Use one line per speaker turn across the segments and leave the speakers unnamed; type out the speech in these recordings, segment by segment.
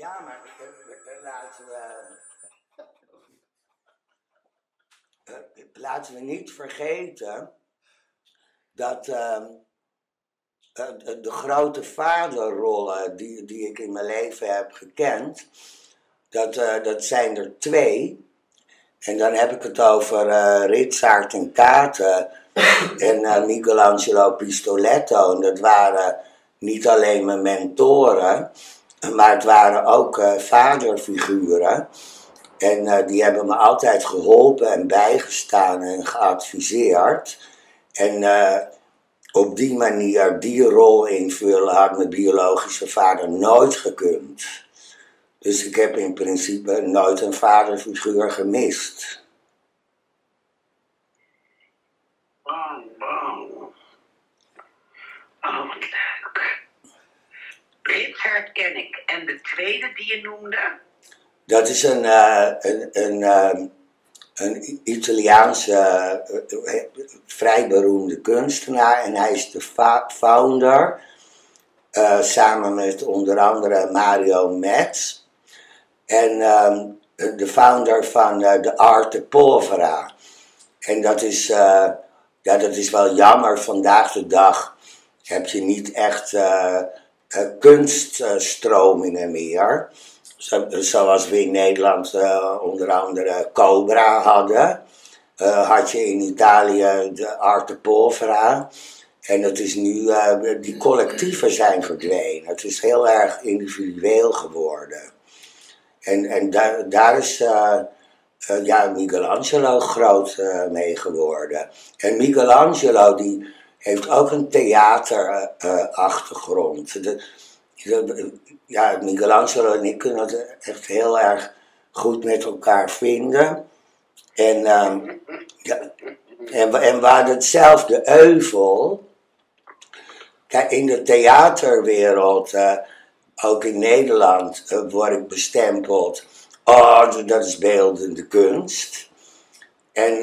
Ja, maar laten we. laten we niet vergeten dat ehm, eh, de, de grote vaderrollen die, die ik in mijn leven heb gekend, dat, eh, dat zijn er twee. En dan heb ik het over eh Ritsaart en Katen en Michelangelo Pistoletto. En dat waren niet alleen mijn mentoren, maar het waren ook eh, vaderfiguren. En eh, die hebben me altijd geholpen en bijgestaan en geadviseerd. En eh, op die manier die rol invullen had mijn biologische vader nooit gekund. Dus ik heb in principe nooit een vaderfiguur gemist.
Oh. Richard ken ik. En de tweede die je noemde?
Dat is een, eh, een, een, eh, een Italiaanse, eh, vrij beroemde kunstenaar. En hij is de founder, samen met onder andere Mario Metz. En ehm, de founder van de Arte Povera. En dat is, ja, dat is wel jammer. Vandaag de dag heb je niet echt kunststromingen meer. Zo- zoals we in Nederland eh, onder andere Cobra hadden. eh, had je in Italië de Arte Povera. En het is nu, eh, die collectieven zijn verdwenen. Het is heel erg individueel geworden. En, en daar, daar is eh, eh, ja, Michelangelo groot eh, mee geworden. En Michelangelo die heeft ook een theaterachtergrond. De- ja, Michelangelo en ik kunnen het echt heel erg goed met elkaar vinden. En, ehm, ja, en, en hetzelfde euvel. Kijk, in de theaterwereld, eh, ook in Nederland, eh, word ik bestempeld. Oh, dat is beeldende kunst. En,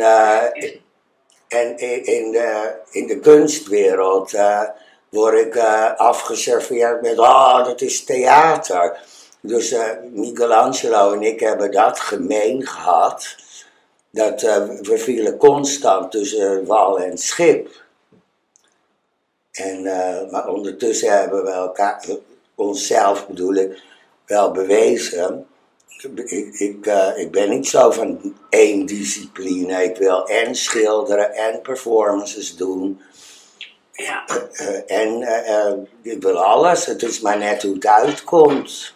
en in de, in de kunstwereld eh, word ik eh, afgeserveerd met, oh, dat is theater. Dus eh, Michelangelo en ik hebben dat gemeen gehad. Dat eh, we vielen constant tussen wal en schip. En, eh, maar ondertussen hebben we elkaar, onszelf bedoel ik, wel bewezen. Ik, ik, eh, ik ben niet zo van één discipline. Ik wil en schilderen en performances doen.
Ja.
Eh, en eh, eh, ik wil alles. Het is maar net hoe het uitkomt.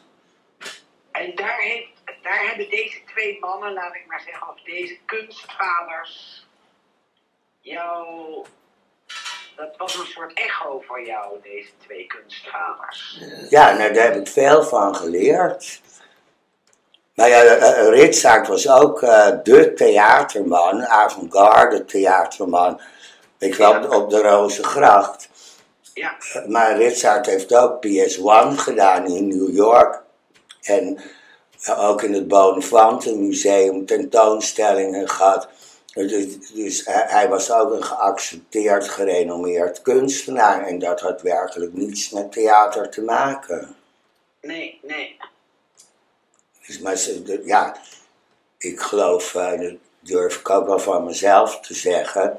En daar, heeft, daar hebben deze twee mannen, laat ik maar zeggen, of deze kunstvaders, jou. Dat was een soort echo voor jou, deze twee kunstvaders.
Ja, nou, daar heb ik veel van geleerd. Maar ja, eh, eh, Ritsaert was ook eh, de theaterman, avant-garde theaterman. Ik wel op de Rozengracht.
Ja,
Maar Ritsaert heeft ook PS1 gedaan in New York. En ook in het Bonafante Museum tentoonstellingen gehad. Dus, dus hij was ook een geaccepteerd, gerenommeerd kunstenaar. En dat had werkelijk niets met theater te maken.
nee, nee.
Dus, maar ze- ja, ik geloof, eh, dat durf ik ook wel van mezelf te zeggen.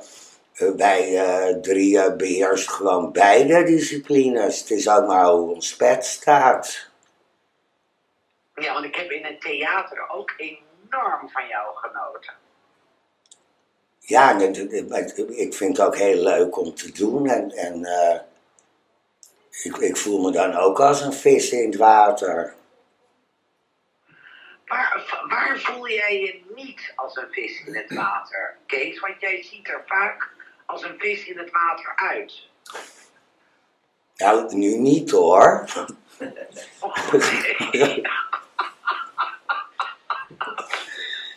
eh, wij eh drieën beheersen gewoon beide disciplines. Het is ook maar hoe ons pet staat.
Ja, want ik heb in het theater ook enorm van jou genoten.
Ja, ik vind het ook heel leuk om te doen. En, en eh, ik, ik voel me dan ook als een vis in het water.
Waar, waar voel jij je niet als een vis in het water, Kees? Want jij ziet er vaak als een vis in het water uit.
Nou, nu niet hoor.
Oh, nee.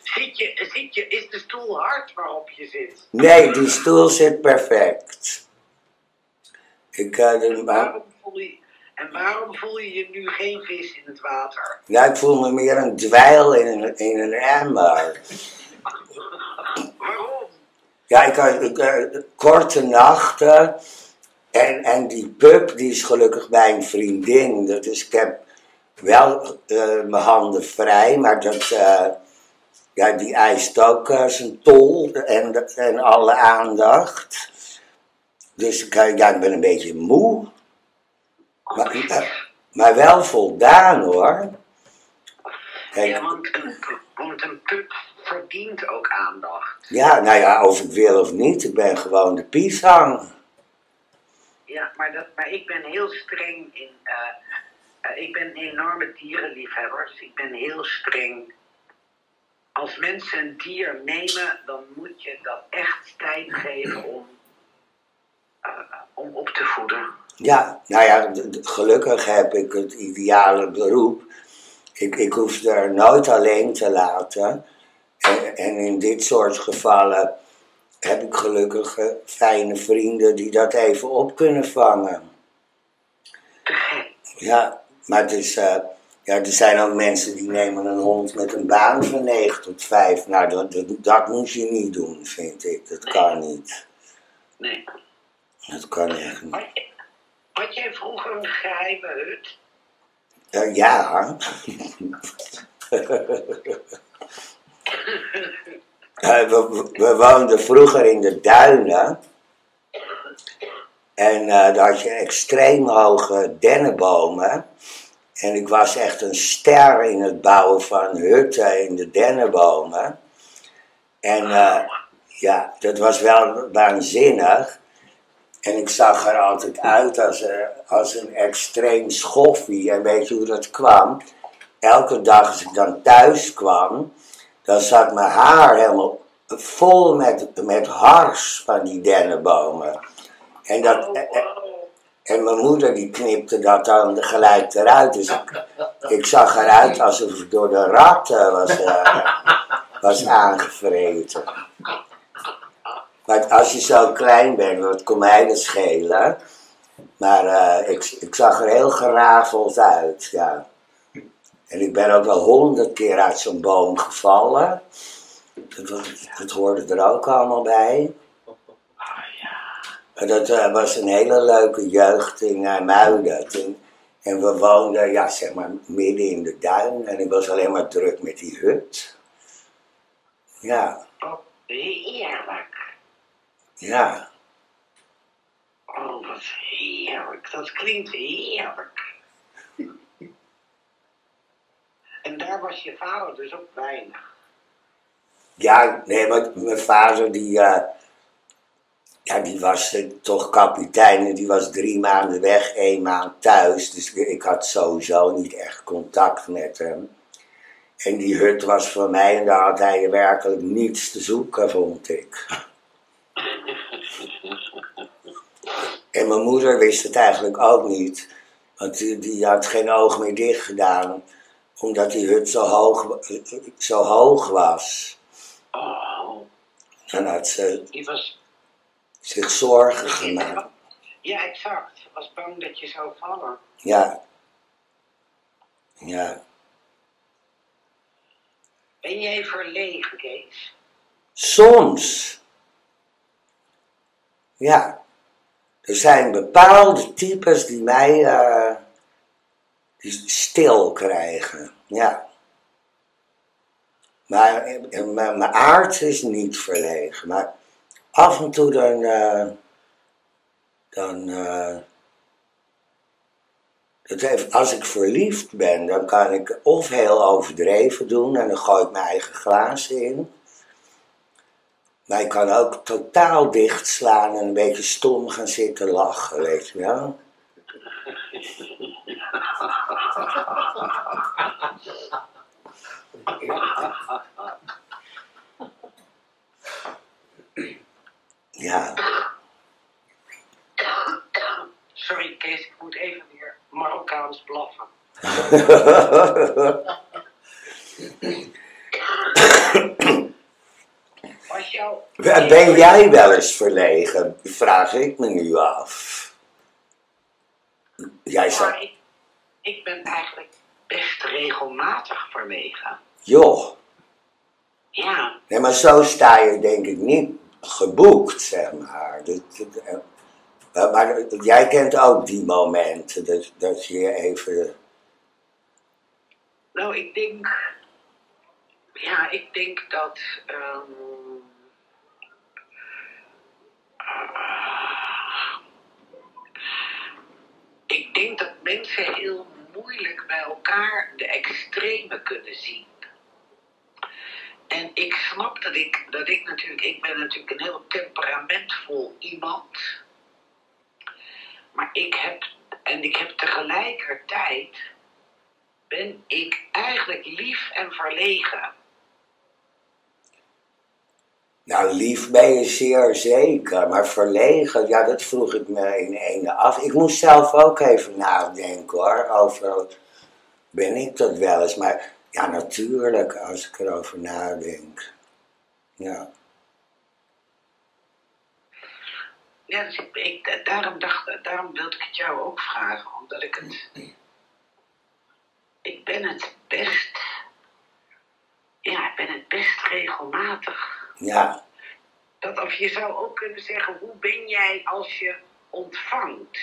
Zit je, zit je, is de stoel hard waarop je zit?
Nee, die stoel zit perfect. Ik, eh, de- maar,
Waarom voel je, en waarom voel je je nu geen vis in het water?
ja, ik voel me meer een dweil in een, in een emmer.
Waarom?
Ja, ik had ik, eh, korte nachten. En, en die pup, die is gelukkig bij een vriendin. Dus ik heb wel eh, mijn handen vrij, maar dat, eh, ja, die eist ook eh, zijn tol en, en alle aandacht. Dus ik, eh, ja, ik ben een beetje moe, maar, eh, maar wel voldaan hoor. Kijk,
Ja, want een, want een pup verdient ook aandacht.
ja, nou ja, of ik wil of niet, ik ben gewoon de pieshang.
Ja, maar, dat, maar ik ben heel streng in. eh, eh, ik ben een enorme dierenliefhebber, dus ik ben heel streng. Als mensen een dier nemen, dan moet je dat echt tijd geven om, om op te voeden.
Ja, nou ja, gelukkig heb ik het ideale beroep. Ik, ik hoef er nooit alleen te laten. En, en in dit soort gevallen heb ik gelukkig eh, fijne vrienden die dat even op kunnen vangen. Ja, maar het is, eh, ja, er zijn ook mensen die nemen een hond met een baan van 9 tot 5. Nou, dat, dat, dat moet je niet doen, vind ik. Dat kan niet.
Nee.
Dat kan echt niet.
Had, jij vroeger een geheime hut?
Ja. Eh, we, we woonden vroeger in de duinen. En eh, daar had je extreem hoge dennenbomen. En ik was echt een ster in het bouwen van hutten in de dennenbomen. En eh, ja, dat was wel waanzinnig. En ik zag er altijd uit als, een- als een extreem schoffie. En weet je hoe dat kwam? Elke dag als ik dan thuis kwam, dan zat mijn haar helemaal vol met, met hars van die dennenbomen. En, dat,
Oh,
en, mijn moeder die knipte dat dan gelijk eruit. Dus ik, ik zag eruit alsof ik door de ratten was, eh, was aangevreten. Maar als je zo klein bent, wat kon mij dat schelen? Maar eh, ik, ik zag er heel gerafeld uit, ja. En ik ben ook wel honderd keer uit zo'n boom gevallen. Dat, dat hoorde er ook allemaal bij. Maar dat eh, was een hele leuke jeugd in uh, Muiden. En we woonden, ja, zeg maar, midden in de duin. En ik was alleen maar druk met die hut. Ja,
Oh, heerlijk.
Ja.
Oh, wat heerlijk. Dat klinkt heerlijk. En daar was je vader dus ook weinig.
Ja, nee, maar mijn vader die, eh, ja, die was eh, toch kapitein en die was drie maanden weg, één maand thuis. Dus ik- ik had sowieso niet echt contact met hem. En die hut was voor mij en daar had hij werkelijk niets te zoeken, vond ik. En mijn moeder wist het eigenlijk ook niet. Want die, die had geen oog meer dicht gedaan. Omdat die hut zo hoog, zo hoog was.
Oh,
Dan had ze
die was...
zich zorgen gemaakt.
Ja, exact. Ze was bang dat je zou vallen.
Ja. Ja.
Ben jij verlegen, Kees?
Soms. Ja. Er zijn bepaalde types die mij eh, stil krijgen. Ja. Maar eh, mijn mijn aard is niet verlegen. Maar af en toe dan. eh, dan heeft, als ik verliefd ben, dan kan ik of heel overdreven doen en dan gooi ik mijn eigen glazen in. Maar ik kan ook totaal dichtslaan en een beetje stom gaan zitten lachen, weet je wel. Ja.
Sorry, Kees, ik moet even weer Marokkaans blaffen.
Ben jij wel eens verlegen? Vraag ik me nu af. Jij
Maar
zei,
ik, ik ben eigenlijk best regelmatig verlegen.
joh.
Ja,
Nee, maar zo sta je denk ik niet geboekt, zeg maar. Eh, maar, maar jij kent ook die momenten, dat, dat je je even
Nou, ik denk. Ja, ik denk dat. ehm, ah, ik denk dat mensen heel moeilijk bij elkaar de extreme kunnen zien. En ik snap dat ik, dat ik natuurlijk, ik ben natuurlijk een heel temperamentvol iemand. Maar ik heb, en ik heb tegelijkertijd, ben ik eigenlijk lief en verlegen.
Nou, lief ben je zeer zeker, maar verlegen, ja, dat vroeg ik me in ene af. Ik moest zelf ook even nadenken hoor, over, ben ik dat wel eens? Maar ja, natuurlijk, als ik erover nadenk. Ja.
Ja, dus ik, ik, daarom, dacht, daarom wilde ik het jou ook vragen, omdat ik het. Ik ben het best. Ja, ik ben het best regelmatig.
Ja,
Dat of je zou ook kunnen zeggen, hoe ben jij als je ontvangt?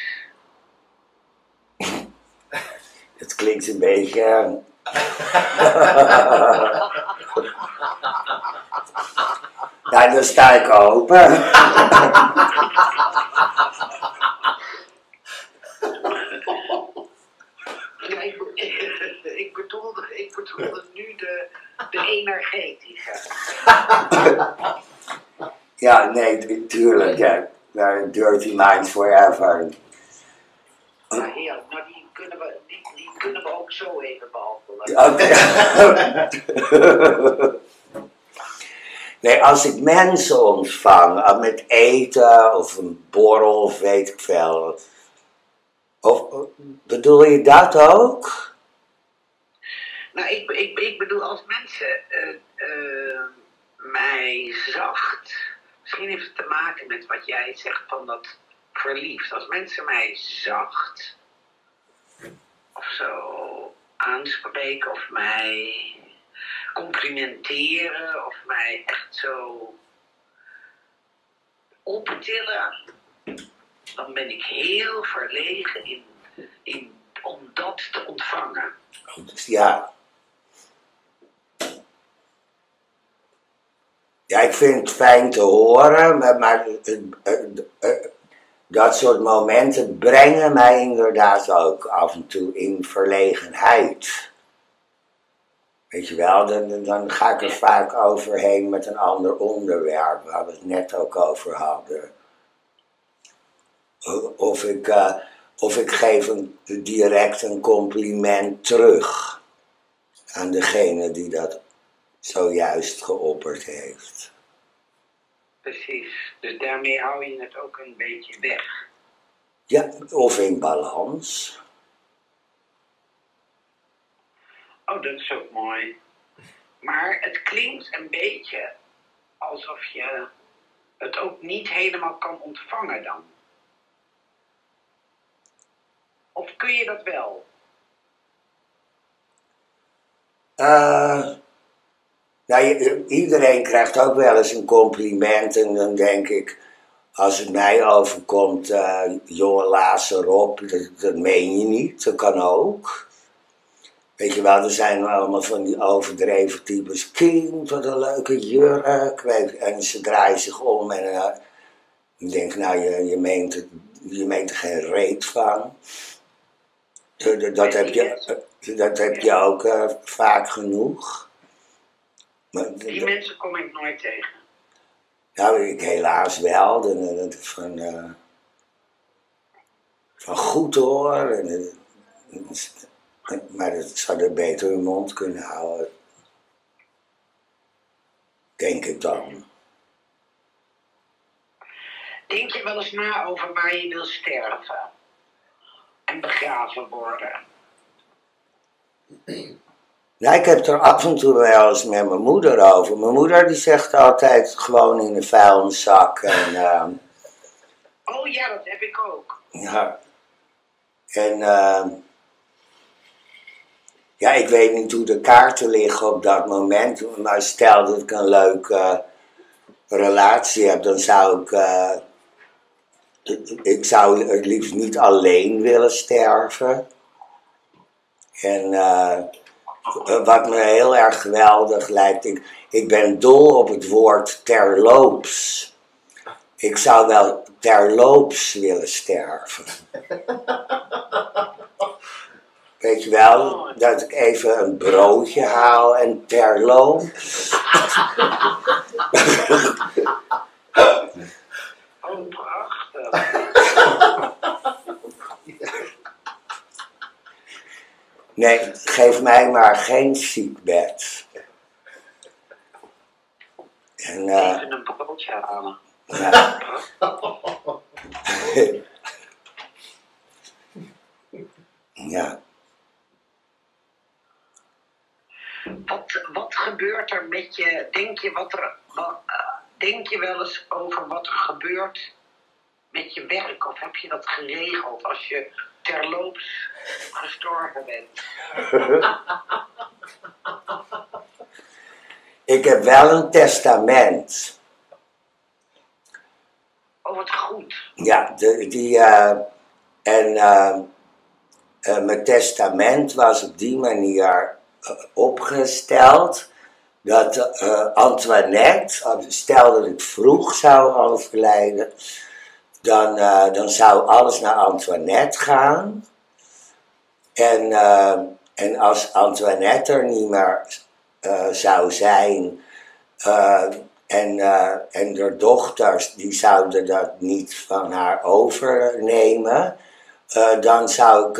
het klinkt een beetje. ja, dan sta ik open.
Ja, ik, ik, bedoelde, ik bedoelde nu de, de energetische.
Ja, nee, tuurlijk, ja. Nou, dirty minds forever.
Maar heerlijk, nou die kunnen we, die, die kunnen we ook zo even behandelen.
Nee, als ik mensen ontvang, eh, met eten of een borrel of weet ik veel. Of, bedoel je dat ook?
Nou, ik, ik, ik bedoel, als mensen eh, eh, mij zacht, misschien heeft het te maken met wat jij zegt van dat verliefd. Als mensen mij zacht of zo aanspreken of mij complimenteren of mij echt zo optillen, dan ben ik heel verlegen in, in, om dat te ontvangen.
Ja. Ja, ik vind het fijn te horen, maar, dat soort momenten brengen mij inderdaad ook af en toe in verlegenheid. Weet je wel, dan, dan ga ik er vaak overheen met een ander onderwerp, waar we het net ook over hadden. Of ik, eh, of ik geef een, direct een compliment terug aan degene die dat zojuist geopperd heeft.
Precies. Dus daarmee hou je het ook een beetje weg.
Ja, of in balans.
Oh, dat is ook mooi. Maar het klinkt een beetje alsof je het ook niet helemaal kan ontvangen dan. Of kun je dat wel?
Eh, nou, iedereen krijgt ook wel eens een compliment en dan denk ik, als het mij overkomt, eh jonge laas erop, dat, meen je niet, dat kan ook. Weet je wel, er zijn allemaal van die overdreven types, kind, wat een leuke jurk, weet, en ze draaien zich om en eh, ik denk, nou, je, je, meent je meent er geen reet van. Dat, dat- dat heb je, dat heb je ook eh, vaak genoeg. Maar,
Die mensen kom ik nooit tegen.
nou, ik helaas wel. Van, eh, van goed hoor. En, maar dat zou er beter hun mond kunnen houden. Denk ik dan.
Denk je wel eens na over waar je wil sterven? En begraven worden?
Nou, ik heb er af en toe wel eens met mijn moeder over. Mijn moeder die zegt altijd gewoon in een vuilniszak. En, eh,
Oh ja, dat heb ik ook.
Ja. En ehm, ja, ik weet niet hoe de kaarten liggen op dat moment. Maar stel dat ik een leuke relatie heb, dan zou ik. eh, ik zou het liefst niet alleen willen sterven. En eh, wat me heel erg geweldig lijkt. Ik, ik ben dol op het woord terloops. Ik zou wel terloops willen sterven. Weet je wel, dat ik even een broodje haal en terloops.
Oh, prachtig.
Nee, geef mij maar geen ziekbed. En, eh,
Even een broodje halen.
ja. ja.
Wat, wat gebeurt er met je? Denk je, wat er, wat, eh, denk je wel eens over wat er gebeurt met je werk? Of heb je dat geregeld als je terloops gestorven bent?
Ik heb wel een testament.
Oh, wat goed.
Ja, de, die, eh, en eh, mijn testament was op die manier opgesteld dat Antoinette, stel dat ik vroeg zou overlijden, dan, eh, dan zou alles naar Antoinette gaan. En, eh, en als Antoinette er niet meer eh, zou zijn, en, en de dochters die zouden dat niet van haar overnemen, dan zou ik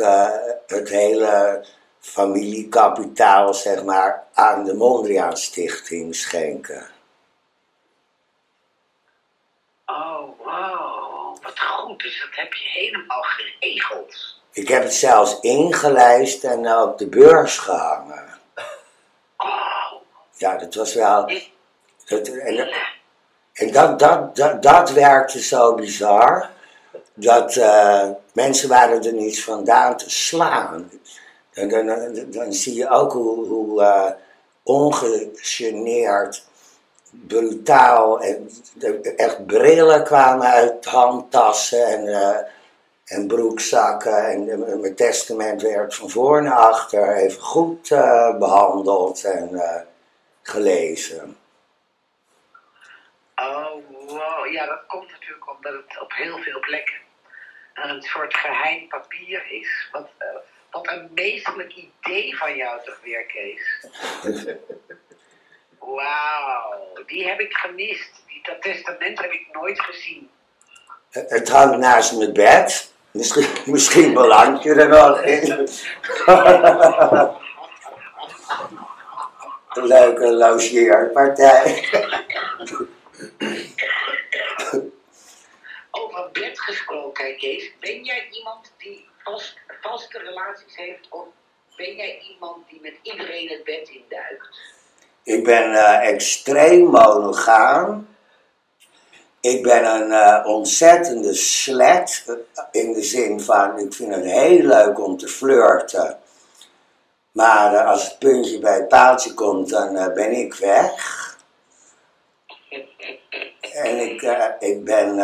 het hele familiekapitaal zeg maar, aan de Mondriaan Stichting schenken.
Oh, goed. Dus dat heb je helemaal geregeld.
Ik heb het zelfs ingelijst en op de beurs gehangen.
Oh,
Ja, dat was wel. Dat, en en dat, dat, dat, dat werkte zo bizar. Dat eh, mensen waren er niet vandaan te slaan. Dan, dan, dan zie je ook hoe, hoe eh, ongegeneerd, brutaal en echt brillen kwamen uit handtassen en, eh, en broekzakken. En eh, mijn testament werd van voor naar achter even goed eh, behandeld en eh, gelezen.
oh, wow. Ja, dat komt natuurlijk omdat het op heel veel plekken een soort geheim papier is. Wat, wat een meestelijk idee van jou toch weer, Kees. Wauw, die heb ik gemist. Die, dat testament heb ik nooit gezien.
Het hangt naast mijn bed. Misschien, misschien beland je er wel in. Een leuke logeerpartij.
Over bed gesproken, Kees. Ben jij iemand die vast, vaste relaties heeft? Of ben jij iemand die met iedereen het bed induikt?
Ik ben eh, extreem monogaam. Ik ben een eh, ontzettende slet. eh, In de zin van, ik vind het heel leuk om te flirten. Maar als het puntje bij het paaltje komt, dan ben ik weg. En ik, ik ben.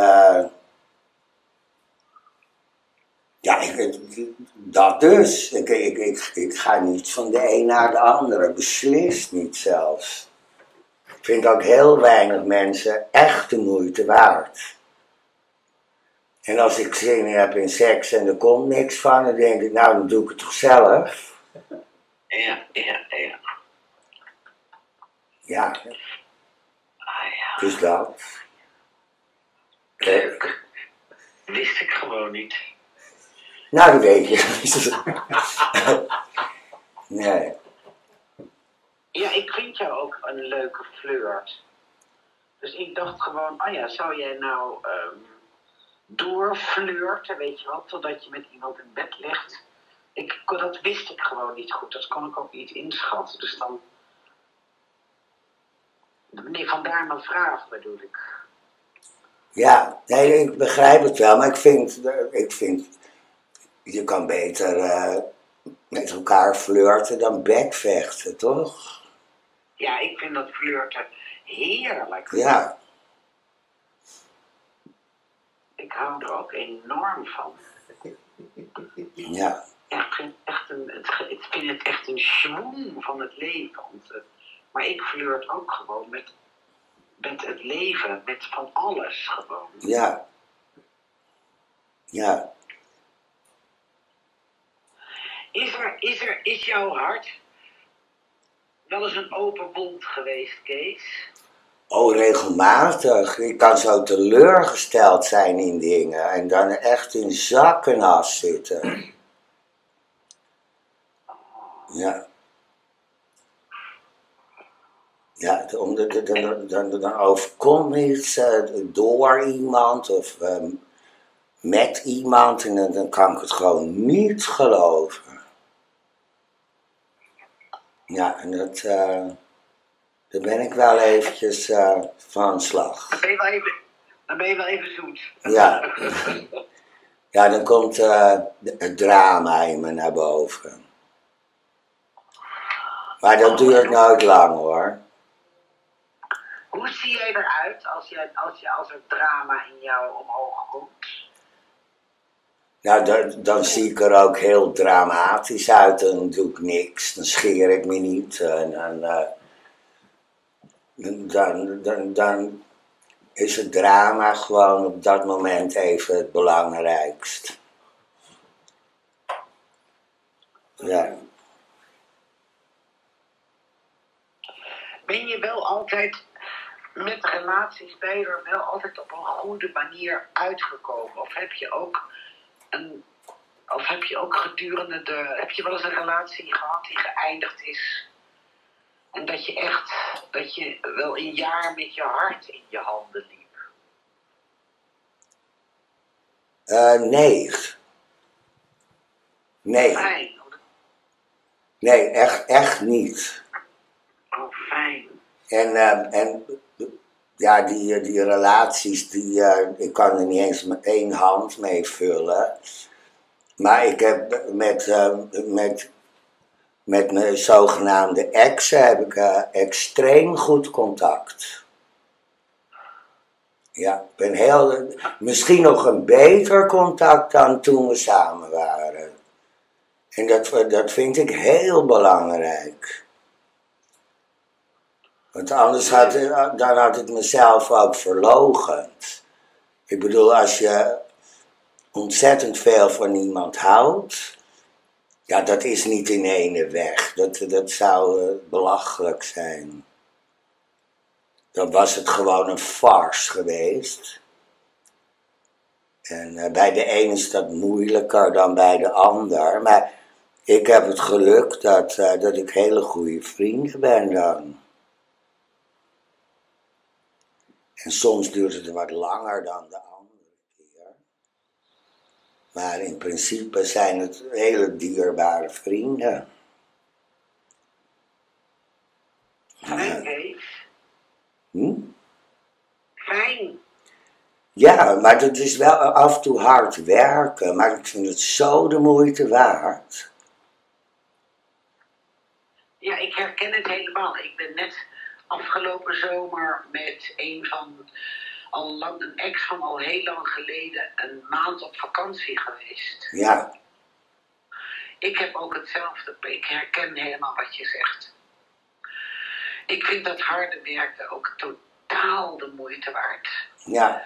Ja, ik, dat dus. Ik, ik, ik, ik ga niet van de een naar de andere. Beslist niet zelfs. Ik vind ook heel weinig mensen echt de moeite waard. En als ik zin heb in seks en er komt niks van, dan denk ik, nou, dan doe ik het toch zelf.
Ja, ja, ja.
Ja,
Ah ja,
dus dat.
Leuk. Wist ik gewoon niet.
Nou, dat weet je. nee.
Ja, ik vind jou ook een leuke flirt. Dus ik dacht gewoon, oh ja, zou jij nou ehm doorflirten, weet je wel, totdat je met iemand in bed ligt? Ik, dat wist ik gewoon niet goed, dat kon ik ook niet inschatten. Dus dan. Nee, vandaar mijn vraag bedoel ik.
Ja, nee, ik begrijp het wel, maar ik vind, ik vind je kan beter eh, met elkaar flirten dan bekvechten, toch?
Ja, ik vind dat flirten heerlijk.
Ja,
Ik hou er ook enorm van.
ja.
Ja, ik vind, echt een, het, ik vind het echt een schwoem van het leven. Want, maar ik flirt ook gewoon met, met het leven, met van alles gewoon.
Ja. Ja.
Is, er, is, er, is jouw hart wel eens een open wond geweest, Kees?
Oh, regelmatig. Ik kan zo teleurgesteld zijn in dingen en dan echt in zakkenas zitten. Ja. Ja, de, de- dan, dan overkomt iets eh, door iemand of ehm, met iemand en dan, dan kan ik het gewoon niet geloven. Ja, en dat, eh, daar ben ik wel eventjes eh, van slag.
Dan ben je wel even, dan ben je wel even zoet.
Ja. Ja, dan komt eh, het drama in me naar boven. Maar dat duurt nooit lang hoor.
Hoe zie jij eruit als, jij, als, je, als er drama in jou omhoog komt?
Nou, dan, zie ik er ook heel dramatisch uit. Dan doe ik niks, dan scheer ik me niet. En, eh, dan, dan, is het drama gewoon op dat moment even het belangrijkst. Ja.
Ben je wel altijd met relaties, ben je er wel altijd op een goede manier uitgekomen? Of heb je ook een. Of heb je ook gedurende de. Heb je wel eens een relatie gehad die geëindigd is? En dat je echt. Dat je wel een jaar met je hart in je handen liep?
Eh, nee. Nee,
Fijn.
nee, echt, echt niet.
Oh, fijn.
En, eh, en ja, die, die relaties, die, eh, ik kan er niet eens met één hand mee vullen. Maar ik heb met, eh, met, met mijn zogenaamde exen heb ik eh, extreem goed contact. Ja, ben heel, misschien nog een beter contact dan toen we samen waren. En dat, dat vind ik heel belangrijk. Want anders had, dan had ik mezelf ook verlogend. Ik bedoel, als je ontzettend veel van iemand houdt, ja, dat is niet in ene weg. Dat, dat zou eh, belachelijk zijn. Dan was het gewoon een farce geweest. En eh, bij de een is dat moeilijker dan bij de ander. Maar ik heb het geluk dat, eh, dat ik hele goede vrienden ben dan. En soms duurt het wat langer dan de andere keer. Maar in principe zijn het hele dierbare vrienden.
Fijn, Kees.
Hm?
Fijn.
Ja, maar dat is wel af en toe hard werken. Maar ik vind het zo de moeite waard.
Ja, ik herken het helemaal. Ik ben net afgelopen zomer met een van al lang, een ex van al heel lang geleden een maand op vakantie geweest.
Ja,
Ik heb ook hetzelfde. Ik herken helemaal wat je zegt. Ik vind dat harde werken ook totaal de moeite waard.
ja,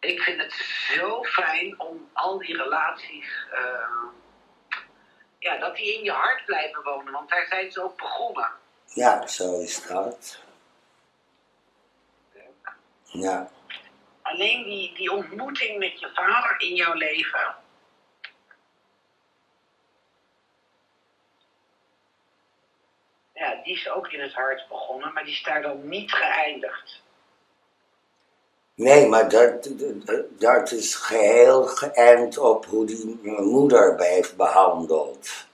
Ik vind het zo fijn om al die relaties, eh, ja, dat die in je hart blijven wonen. Want daar zijn ze ook begonnen.
Ja, zo is dat. Ja,
Alleen die, die ontmoeting met je vader in jouw leven. Ja, die is ook in het hart begonnen, maar die is daar dan niet geëindigd.
nee, maar dat, dat, is geheel geënt op hoe die moeder heeft behandeld.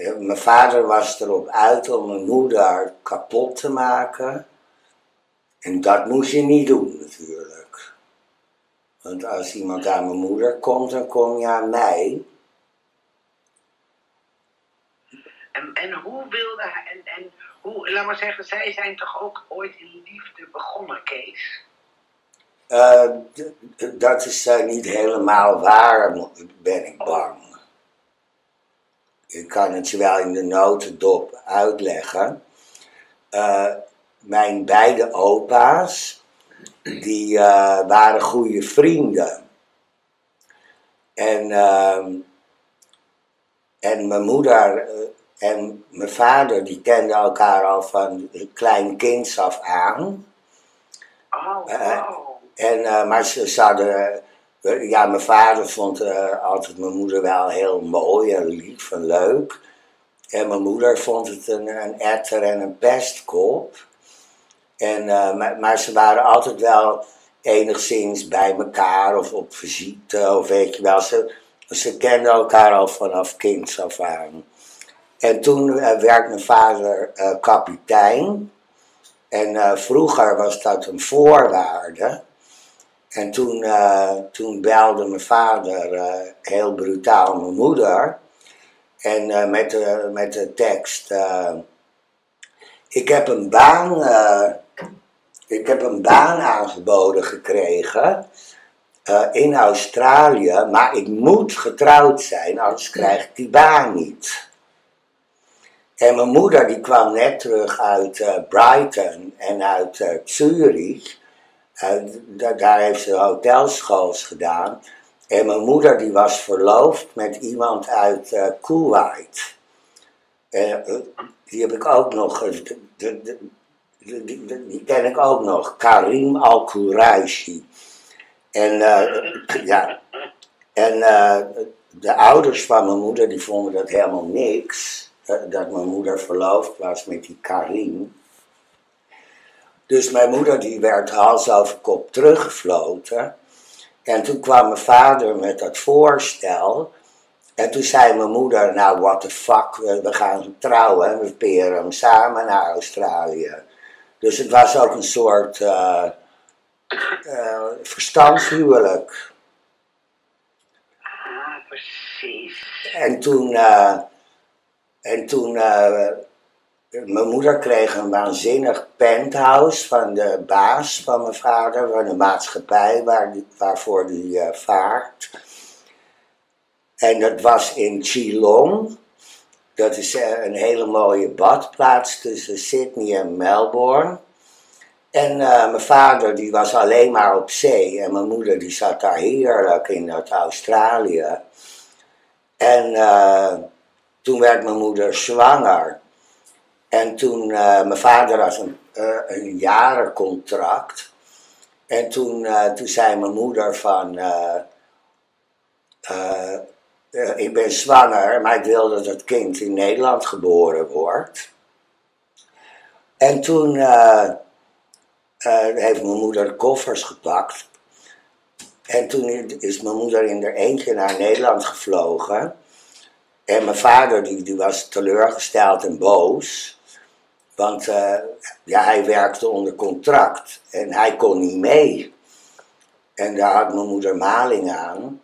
Mijn vader was erop uit om mijn moeder kapot te maken. En dat moest je niet doen natuurlijk. Want als iemand aan mijn moeder komt, dan kom je aan mij.
En, en hoe wilde hij, en, en hoe, laat maar zeggen, zij zijn toch ook ooit in liefde begonnen, Kees?
Eh, dat is eh, niet helemaal waar, ben ik bang. Ik kan het je wel in de notendop uitleggen. Eh, mijn beide opa's, die eh, waren goede vrienden. En, ehm, en mijn moeder eh, en mijn vader, die kenden elkaar al van klein kinds af aan.
Oh, wow.
En, maar ze, ze hadden, ja, mijn vader vond eh, altijd mijn moeder wel heel mooi en lief en leuk. En mijn moeder vond het een, een etter en een pestkop. En, eh, maar, ze waren altijd wel enigszins bij elkaar of op visite of weet je wel. Ze, ze kenden elkaar al vanaf kinds af aan. En toen eh, werd mijn vader kapitein. En vroeger was dat een voorwaarde. En toen, eh, toen belde mijn vader eh, heel brutaal mijn moeder. En eh, met, de, met de tekst: Ik heb een baan. ik heb een baan aangeboden gekregen in Australië, maar ik moet getrouwd zijn, anders krijg ik die baan niet. En mijn moeder die kwam net terug uit Brighton en uit Zurich. Da- daar heeft ze hotelschools gedaan. En mijn moeder die was verloofd met iemand uit eh, Kuwait. Eh, eh, die heb ik ook nog, die, ken ik ook nog, Karim Al-Quraishi. En eh, ja, en de ouders van mijn moeder die vonden dat helemaal niks. dat mijn moeder verloofd was met die Karim. Dus mijn moeder die werd hals over kop teruggefloten. En toen kwam mijn vader met dat voorstel. En toen zei mijn moeder, nou what the fuck, we, gaan trouwen. en We peren hem samen naar Australië. Dus het was ook een soort eh eh, verstandshuwelijk.
Ah, precies.
En toen, eh, en toen mijn moeder kreeg een waanzinnig penthouse van de baas van mijn vader, van de maatschappij waar waarvoor die eh, vaart. En dat was in Geelong. Dat is eh, een hele mooie badplaats tussen Sydney en Melbourne. En eh, mijn vader die was alleen maar op zee en mijn moeder die zat daar heerlijk in Australië. En toen werd mijn moeder zwanger. En toen, eh, mijn vader had een, eh, een jarencontract. En toen, eh, toen zei mijn moeder van, ik ben zwanger, maar ik wil dat het kind in Nederland geboren wordt. En toen heeft mijn moeder de koffers gepakt. En toen is mijn moeder in haar eentje naar Nederland gevlogen. En mijn vader die, die was teleurgesteld en boos. Want eh, ja, hij werkte onder contract en hij kon niet mee. En daar had mijn moeder maling aan.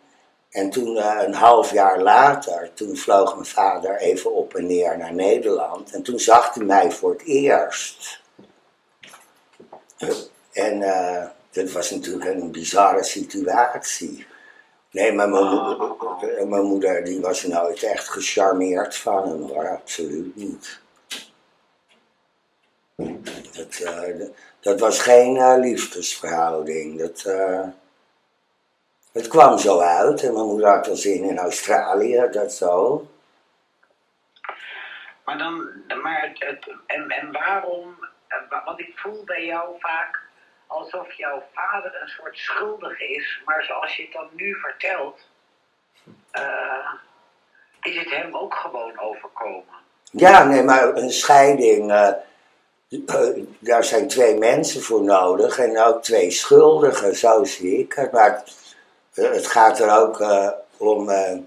En toen, eh, een half jaar later, toen vloog mijn vader even op en neer naar Nederland. En toen zag hij mij voor het eerst. En eh, dat was natuurlijk een bizarre situatie. Nee, maar mijn, moeder, mijn moeder die was nooit echt gecharmeerd van hem absoluut niet. Dat, eh, dat- was geen eh, liefdesverhouding. Dat, eh, het kwam zo uit en mijn moeder had wel zin in Australië, dat zo.
Maar dan, maar het, het- en, en waarom, want ik voel bij jou vaak alsof jouw vader een soort schuldige is, maar zoals je het dan nu vertelt, is het hem ook gewoon overkomen.
Ja, nee, maar een scheiding, daar zijn twee mensen voor nodig en ook twee schuldigen, zo zie ik het. Maar het, eh, het gaat er ook eh, om, eh,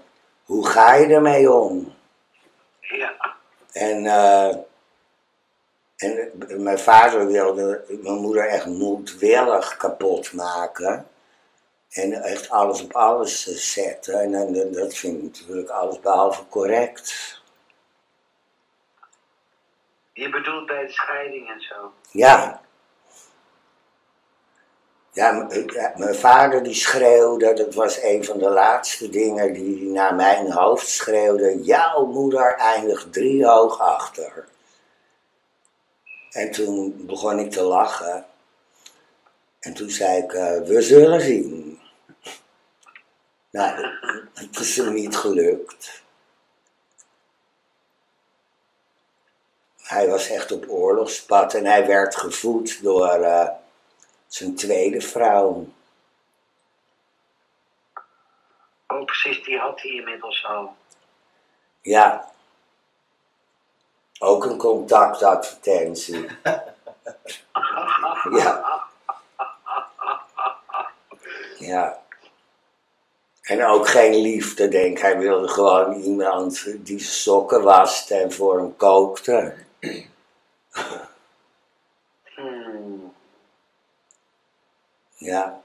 hoe ga je ermee om?
Ja,
En, en mijn vader wilde mijn moeder echt moedwillig kapot maken. En echt alles op alles zetten. En, dan- dat vind ik natuurlijk alles behalve correct.
Je bedoelt bij de scheiding en zo.
Ja. Eh, ja, mijn vader die schreeuwde, dat was een van de laatste dingen die hij naar mijn hoofd schreeuwde. Jouw moeder eindigt drie hoog achter. En toen begon ik te lachen. En toen zei ik, eh, we zullen zien. Nou, het is hem niet gelukt. Hij was echt op oorlogspad en hij werd gevoed door eh, zijn tweede vrouw.
Oh, precies, die had hij inmiddels al.
Ja. Ook een contactadvertentie. Ja. Ja. En ook geen liefde, denk ik. Hij wilde gewoon iemand die zijn sokken waste en voor hem kookte.
Hmm.
Ja.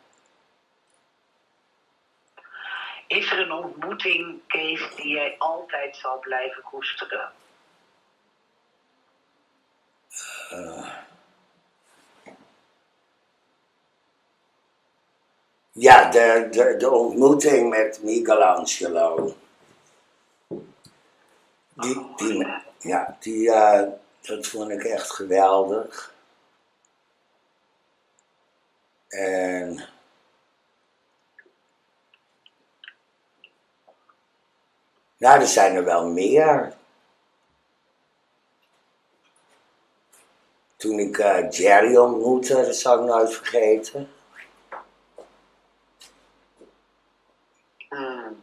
Is er een ontmoeting, Kees, die jij altijd zal blijven koesteren?
Ja, de, de, de ontmoeting met Michelangelo. Die, die, ja, die, eh, dat vond ik echt geweldig. En. Nou, er zijn er wel meer. Toen ik eh, Jerry ontmoette, dat zal ik nooit vergeten.
Hmm.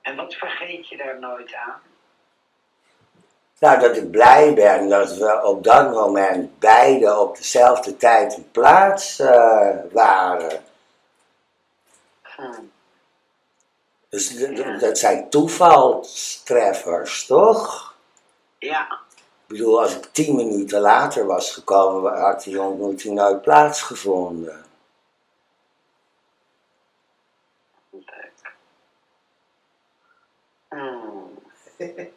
En wat vergeet je daar nooit aan?
Nou, dat ik blij ben dat we op dat moment beide op dezelfde tijd en plaats eh, waren.
Hmm.
Dus d- dat zijn toevalstreffers, toch?
Ja,
Ik bedoel, als ik tien minuten later was gekomen, had die ontmoeting nooit plaatsgevonden.
leuk. Hmm.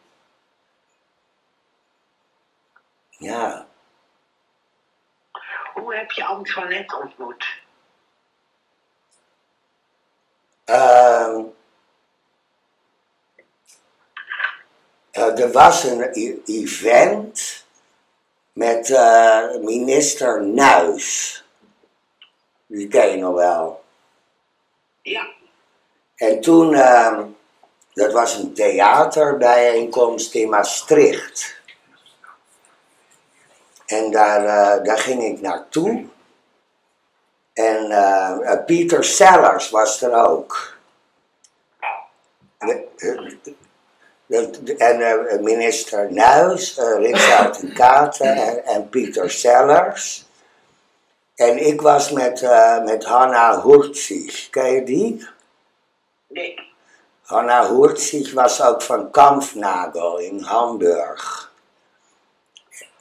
Ja.
Hoe heb je Antoinette ontmoet?
Ehm, eh, er was een e- event met eh, minister Nuis. Die ken je nog wel.
Ja,
En toen, ehm, dat was een theaterbijeenkomst in Maastricht. En daar, eh, daar ging ik naartoe. En eh, Pieter Sellers was er ook. De- de- de- de- en minister Nuis, Richard de Katen en, en Pieter Sellers. En ik was met, met Hanna Hurtzig. Ken je die?
nee.
Hanna Hurtzig was ook van Kampfnagel in Hamburg.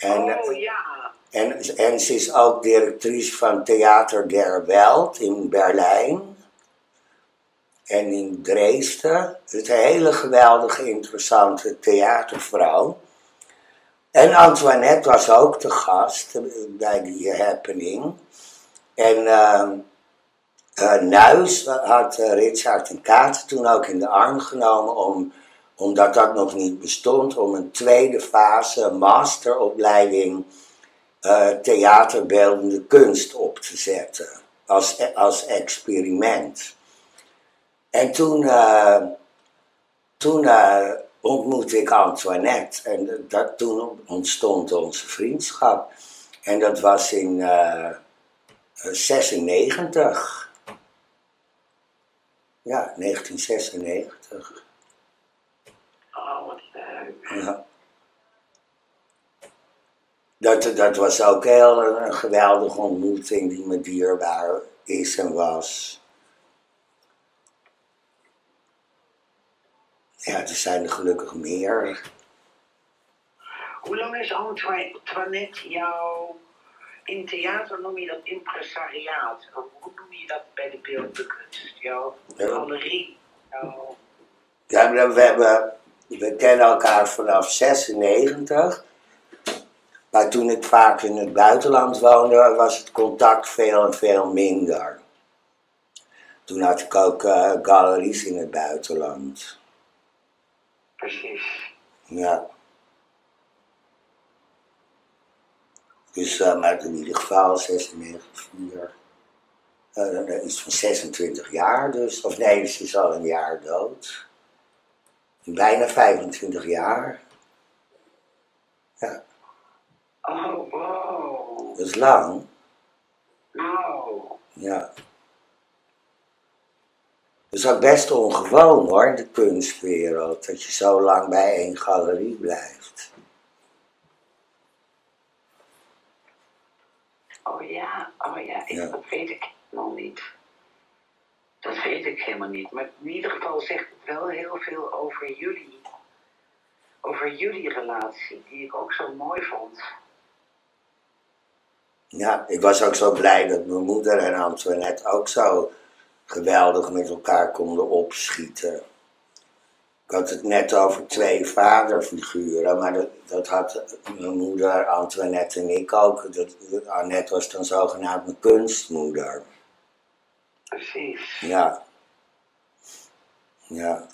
En,
oh ja,
en, en ze is ook directrice van Theater der Welt in Berlijn. En in Dresden. Het is een hele geweldige, interessante theatervrouw. En Antoinette was ook te gast bij die happening. En uh, uh, Nuis had uh, Richard en Kaat toen ook in de arm genomen om, omdat dat nog niet bestond, om een tweede fase masteropleiding uh, theaterbeeldende kunst op te zetten. Als, als experiment. En toen, uh, toen uh, ontmoette ik Antoinette en dat, toen ontstond onze vriendschap. En dat was in uh, 96. Ja, 1996. Ja. Dat, dat was ook heel een, een geweldige ontmoeting die me dierbaar is en was. Ja, er zijn er gelukkig meer.
Hoe lang is Antoinette jou... In theater noem je dat impresariaat. Hoe noem je dat bij de beeldende kunst? Jouw
Ja.
galerie. Jouw...
Ja, we, hebben, we kennen elkaar vanaf 96. Maar toen ik vaak in het buitenland woonde, was het contact veel en veel minder. Toen had ik ook uh, galeries in het buitenland.
Precies.
Ja. Dus, uh, maar in ieder geval 96, 4, uh, iets van 26 jaar dus. Of nee, ze is al een jaar dood. Bijna 25 jaar. Ja.
Oh, wow.
Dat is lang.
Nou.
Ja. Dat is ook best ongewoon hoor, in de kunstwereld, dat je zo lang bij één galerie blijft.
Oh ja, oh ja, ik,
Ja.
dat weet ik. Dat weet ik helemaal niet. Maar in ieder geval zegt het wel heel veel over jullie. Over jullie relatie, die ik ook zo mooi vond.
Ja, ik was ook zo blij dat mijn moeder en Antoinette ook zo geweldig met elkaar konden opschieten. Ik had het net over twee vaderfiguren, maar dat, dat had mijn moeder, Antoinette en ik ook. Dat, Annette was dan zogenaamd mijn kunstmoeder.
Precies.
Ja. Ja.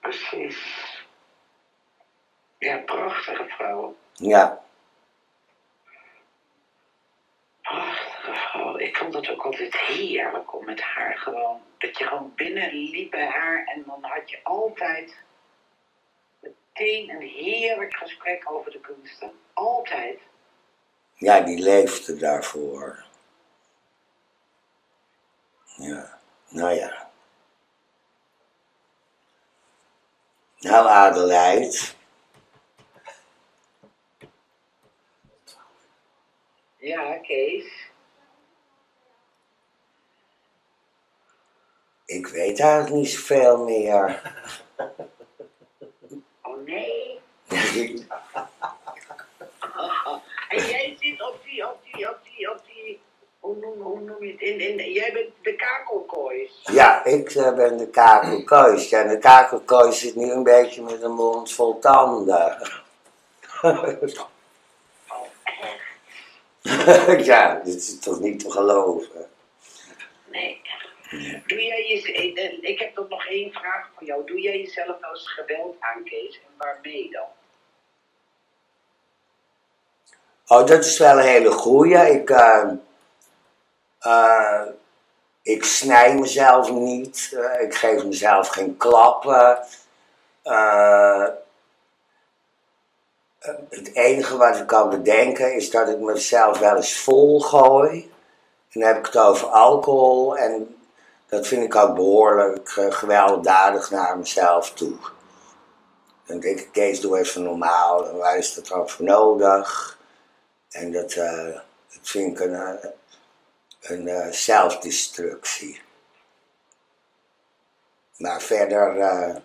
Precies. Ja, prachtige vrouw.
Ja.
Prachtige vrouw. Ik vond het ook altijd heerlijk om met haar gewoon... Dat je gewoon binnenliep bij haar en dan had je altijd meteen een heerlijk gesprek over de kunsten. Altijd.
Ja, die leefde daarvoor. Ja, nou ja. Nou, Adelheid.
Ja, Kees.
Ik weet eigenlijk niet zoveel meer.
Oh nee. En jij zit op die, op die, op die, op die... Hoe noem, hoe noem je het? In, in, jij bent de kakelkoois.
Ja, ik eh, ben de kakelkoos. En de kakelkoos zit nu een beetje met een mond vol tanden.
Oh, echt?
ja, dit is toch niet te geloven.
Nee. Doe jij je, ik heb toch nog één vraag voor jou. Doe jij jezelf wel eens geweld aan, Kees? En waarmee dan?
Oh, dat is wel een hele goeie. Ik, eh, eh, ik snij mezelf niet. Eh, ik geef mezelf geen klappen. Eh, het enige wat ik kan bedenken is dat ik mezelf wel eens vol gooi. En dan heb ik het over alcohol. En dat vind ik ook behoorlijk eh, gewelddadig naar mezelf toe. Dan denk ik, Kees, doe even normaal. En waar is dat dan voor nodig? En dat, eh, dat vind ik een, een eh, zelfdestructie. Maar verder, eh,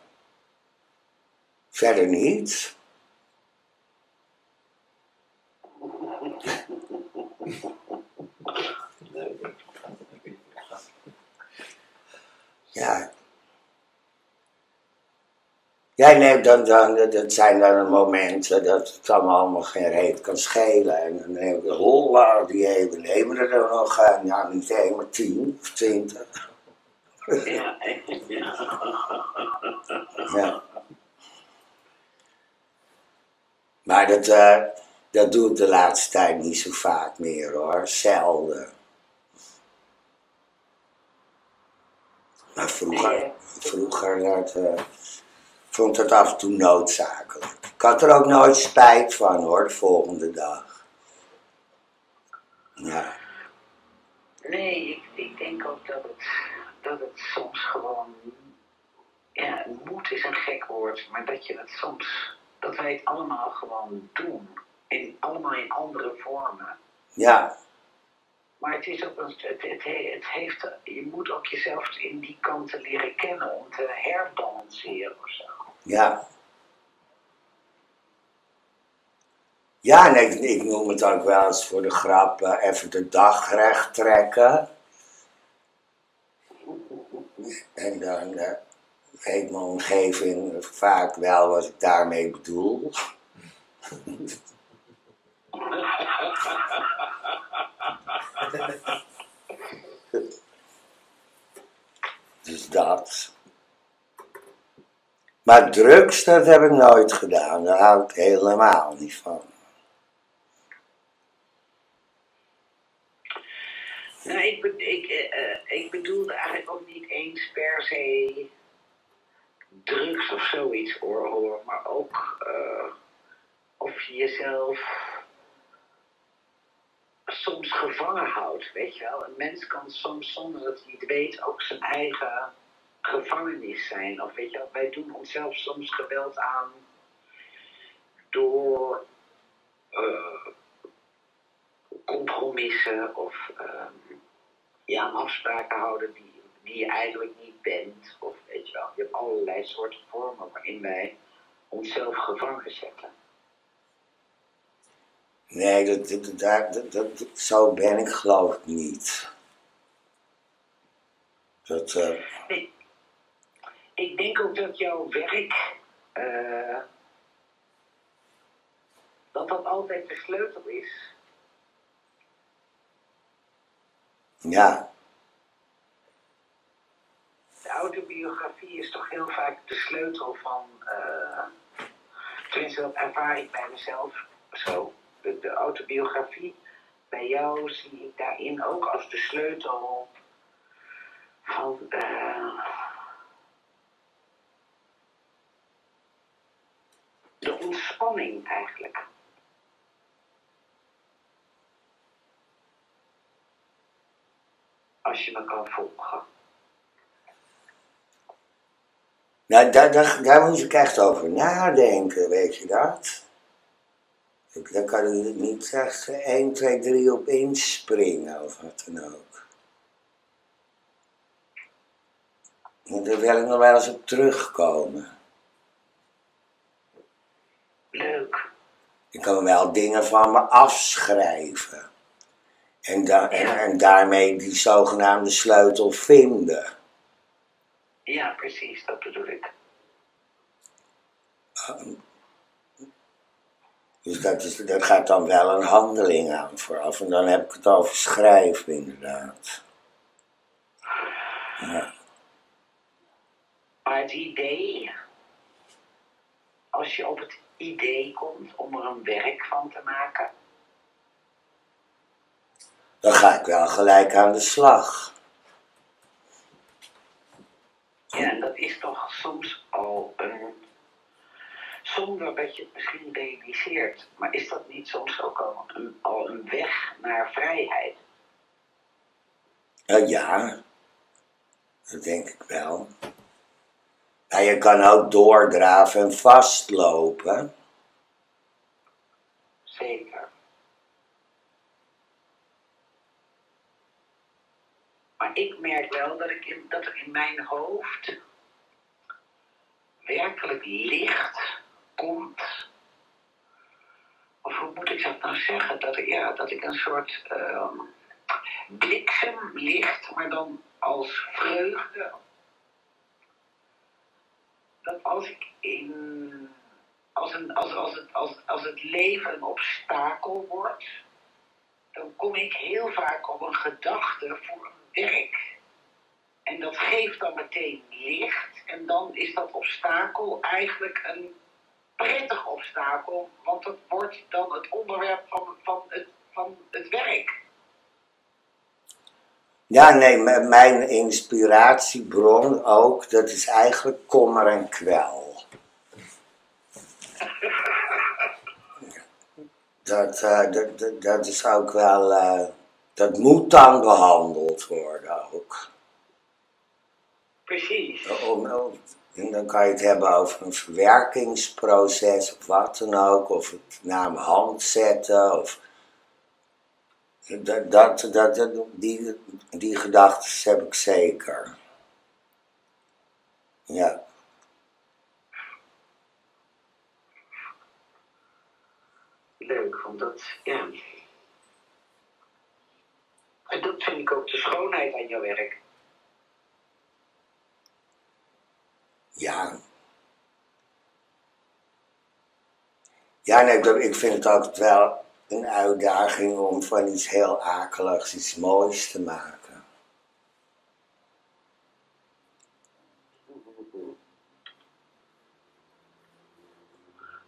verder niet. Ja. Ja, nee, dan, dan, dat zijn dan momenten dat het allemaal, geen reet kan schelen. En dan denk ik, holla, die hebben, nemen er dan nog, eh, nou niet één, maar tien of twintig.
Ja, ja.
Ja. Maar dat, eh, dat doe ik de laatste tijd niet zo vaak meer hoor, zelden. Maar vroeger, vroeger dat, eh, vond dat af en toe noodzakelijk. Ik had er ook nooit spijt van hoor, de volgende dag. Ja,
Nee, ik, ik denk ook dat het, dat het soms gewoon. Ja, moed is een gek woord, maar dat je het soms. dat wij het allemaal gewoon doen. In, allemaal in andere vormen.
ja,
Maar het is ook een, het, het, he- het heeft, je moet ook jezelf in die kanten leren kennen om te herbalanceren of zo.
Ja. Ja, en ik, noem het ook wel eens voor de grap eh, even de dag recht trekken. En dan eh, weet mijn omgeving vaak wel wat ik daarmee bedoel. dus dat. Maar drugs, dat heb ik nooit gedaan. Daar hou ik helemaal niet van.
Nou, ik, ik, uh, ik bedoelde eigenlijk ook niet eens per se drugs of zoiets hoor, maar ook uh, of je jezelf soms gevangen houdt, weet je wel. Een mens kan soms zonder dat hij het weet ook zijn eigen gevangenis zijn. Of weet je wij doen onszelf soms geweld aan door uh, compromissen of uh, ja, afspraken houden die, die je eigenlijk niet bent. Of weet je wel, je hebt allerlei soorten vormen waarin wij onszelf gevangen zetten.
Nee, dat, dat, dat, dat, zo ben ik geloof ik niet. Dat, uh...
nee. Ik denk ook dat jouw werk, uh, dat dat altijd de sleutel is.
Ja.
De autobiografie is toch heel vaak de sleutel van, uh, tenminste dat ervaar ik bij mezelf zo de, autobiografie bij jou zie ik daarin ook als de sleutel van uh, de ontspanning eigenlijk. Als je me kan volgen.
Nou, daar, daar, daar moet ik echt over nadenken, weet je dat? Daar kan ik niet echt 1, 2, 3 op inspringen of wat dan ook. Daar wil ik nog wel eens op terugkomen.
Leuk.
Ik kan wel dingen van me afschrijven. En, da en, en daarmee die zogenaamde sleutel vinden.
Ja, precies, dat bedoel ik.
Um, dus dat, is, dat gaat dan wel een handeling aan vooraf. En dan heb ik het over schrijven, inderdaad. Ja.
Maar het idee, als je op het idee komt om er een werk van te maken.
Dan ga ik wel gelijk aan de slag.
Ja, en dat is toch soms al een zonder dat je het misschien realiseert. Maar is dat niet soms ook al een, al een weg naar vrijheid?
Uh, ja, dat denk ik wel. Ja, je kan ook doordraven en vastlopen.
Zeker. Maar ik merk wel dat, ik dat er in mijn hoofd werkelijk licht komt. Of hoe moet ik dat nou zeggen? Dat, ik, ja, dat ik een soort uh, bliksem licht, maar dan als vreugde. Dat als ik in. Als, een, als, als, het, als, als het leven een obstakel wordt, dan kom ik heel vaak op een gedachte voor een werk. En dat geeft dan meteen licht. En dan is dat obstakel eigenlijk een prettig obstakel, want het wordt dan het onderwerp van, van, het, van het werk.
Ja, nee, mijn inspiratiebron ook, dat is eigenlijk kommer en kwel. dat, uh, dat, dat, dat, is ook wel, uh, dat moet dan behandeld worden ook.
Precies.
Om, en dan kan je het hebben over een verwerkingsproces of wat dan ook, of het naar mijn hand zetten, of dat, dat, dat, die, die gedachten heb ik zeker. Ja.
Leuk, want dat, ja. En dat vind ik ook de schoonheid aan jouw werk.
Ja. Ja, nee, ik vind het altijd wel een uitdaging om van iets heel akeligs iets moois te maken.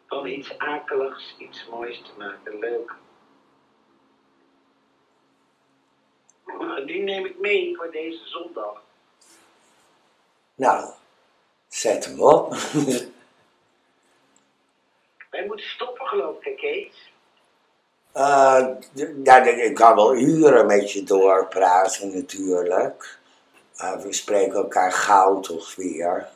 Van iets akeligs iets moois te maken. Leuk. Die neem ik mee voor deze zondag.
Nou, zet hem op.
Wij moeten stoppen geloof ik, Kees.
Eh, d- ja, ik kan wel uren met je doorpraten natuurlijk. Maar we spreken elkaar gauw toch weer.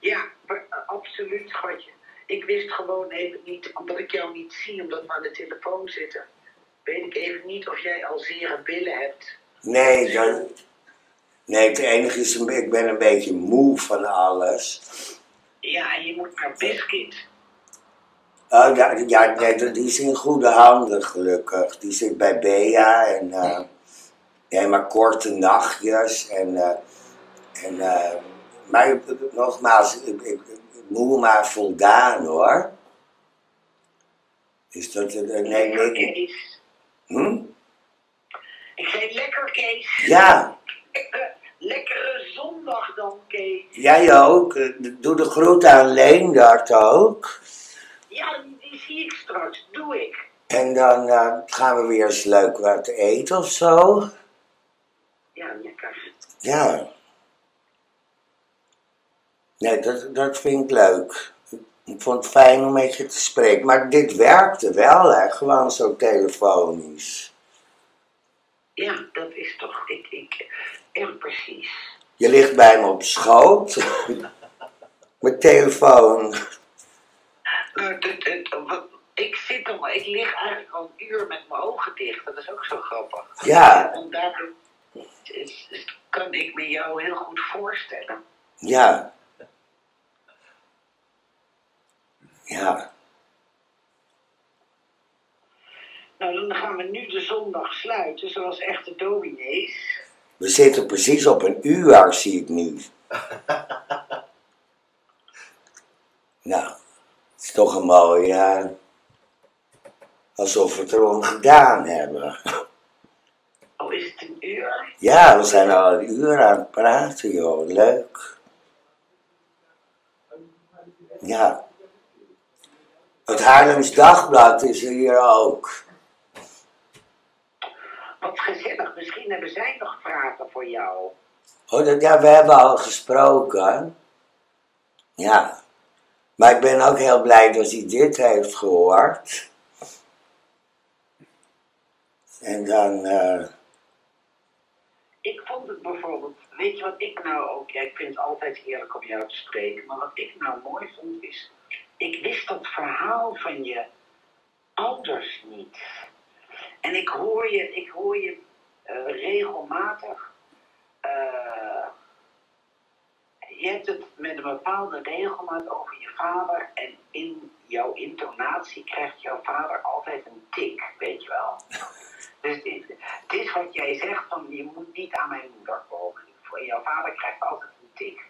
Ja, eh, absoluut, schatje. Ik wist gewoon even niet, omdat ik jou niet zie, omdat we aan de telefoon zitten. Weet ik even niet of jij al zere billen hebt.
Nee, dat, nee, het enige is, ik ben een beetje moe van alles.
Ja, en je moet naar Biscuit.
Oh, ja, ja nee, die is in goede handen gelukkig. Die zit bij Bea en eh nee, maar korte nachtjes. En, eh, en, eh, maar nogmaals, ik, ik, moe maar voldaan hoor. Is dat een nee, nee,
Kees.
hm?
Ik zei lekker, Kees.
Ja,
Eh, Lekkere zondag dan, Kees.
jij ook. Eh, Doe de groet aan Leendert ook.
Ja, die, zie ik straks. Doe ik.
En dan eh, gaan we weer eens leuk wat eten of zo.
Ja, lekker.
Ja. Nee, dat, dat vind ik leuk. Ik vond het fijn om met je te spreken. Maar dit werkte wel, hè? Gewoon zo telefonisch.
Ja, dat is toch... Ik, ik, echt precies.
Je ligt bij me op schoot. Met telefoon.
Nou, het- het- wat- ik zit al, ik lig eigenlijk al een uur met mijn ogen dicht. Dat is ook zo grappig.
Ja,
En daardoor is- is- kan ik me jou heel goed voorstellen.
ja. Ja.
Nou, dan gaan we nu de zondag sluiten, zoals echte dominees.
We zitten precies op een uur, zie ik nu. nou, is toch een mooie... eh, alsof we het erom gedaan hebben.
Oh, is het een uur?
Ja, we zijn al een uur aan het praten, joh. Leuk. Ja. Het Haarlems Dagblad is er hier ook.
Wat gezellig. Misschien hebben zij nog vragen voor jou.
Oh, dat, ja, we hebben al gesproken. Ja. Maar ik ben ook heel blij dat hij dit heeft gehoord. En dan, eh,
Ik vond het bijvoorbeeld, weet je wat ik nou ook, ja, ik vind het altijd heerlijk om jou te spreken, maar wat ik nou mooi vond is, ik wist dat verhaal van je ouders niet. En ik hoor je, ik hoor je eh, regelmatig, eh, je hebt het met een bepaalde regelmaat over je vader en in jouw intonatie krijgt jouw vader altijd een tik, weet je wel. Dus het, het is wat jij zegt van je moet niet aan mijn moeder komen. Jouw vader krijgt altijd een tik.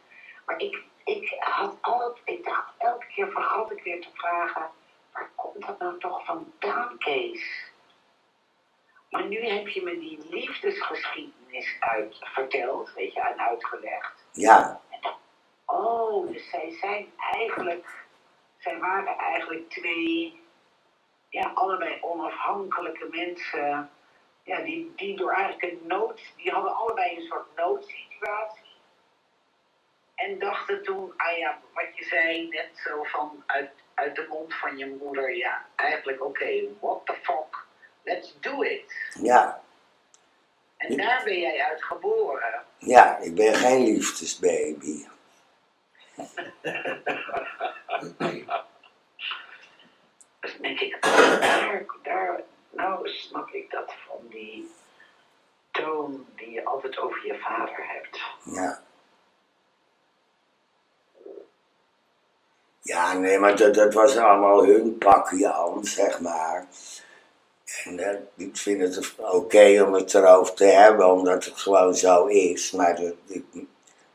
Maar ik, ik had altijd, ik dacht elke keer vergat ik weer te vragen, waar komt dat nou toch vandaan, Kees? Maar nu heb je me die liefdesgeschiedenis uit verteld, weet je, en uitgelegd.
ja,
Oh, dus zij zijn eigenlijk, zij waren eigenlijk twee, ja, allebei onafhankelijke mensen. Ja, die, die door eigenlijk een nood, die hadden allebei een soort noodsituatie. En dachten toen, ah ja, wat je zei net zo van uit, uit de mond van je moeder, ja, eigenlijk oké, what the fuck, let's do it.
ja,
En daar ben jij uit geboren.
ja, ik ben geen liefdesbaby.
Dus denk ik, daar, nou snap ik dat van die toon die je altijd over je vader hebt.
Ja. Ja, nee, maar dat, dat was allemaal hun pakje aan, zeg maar. En eh, ik vind het oké om het erover te hebben, omdat het gewoon zo is. Maar dat, ik-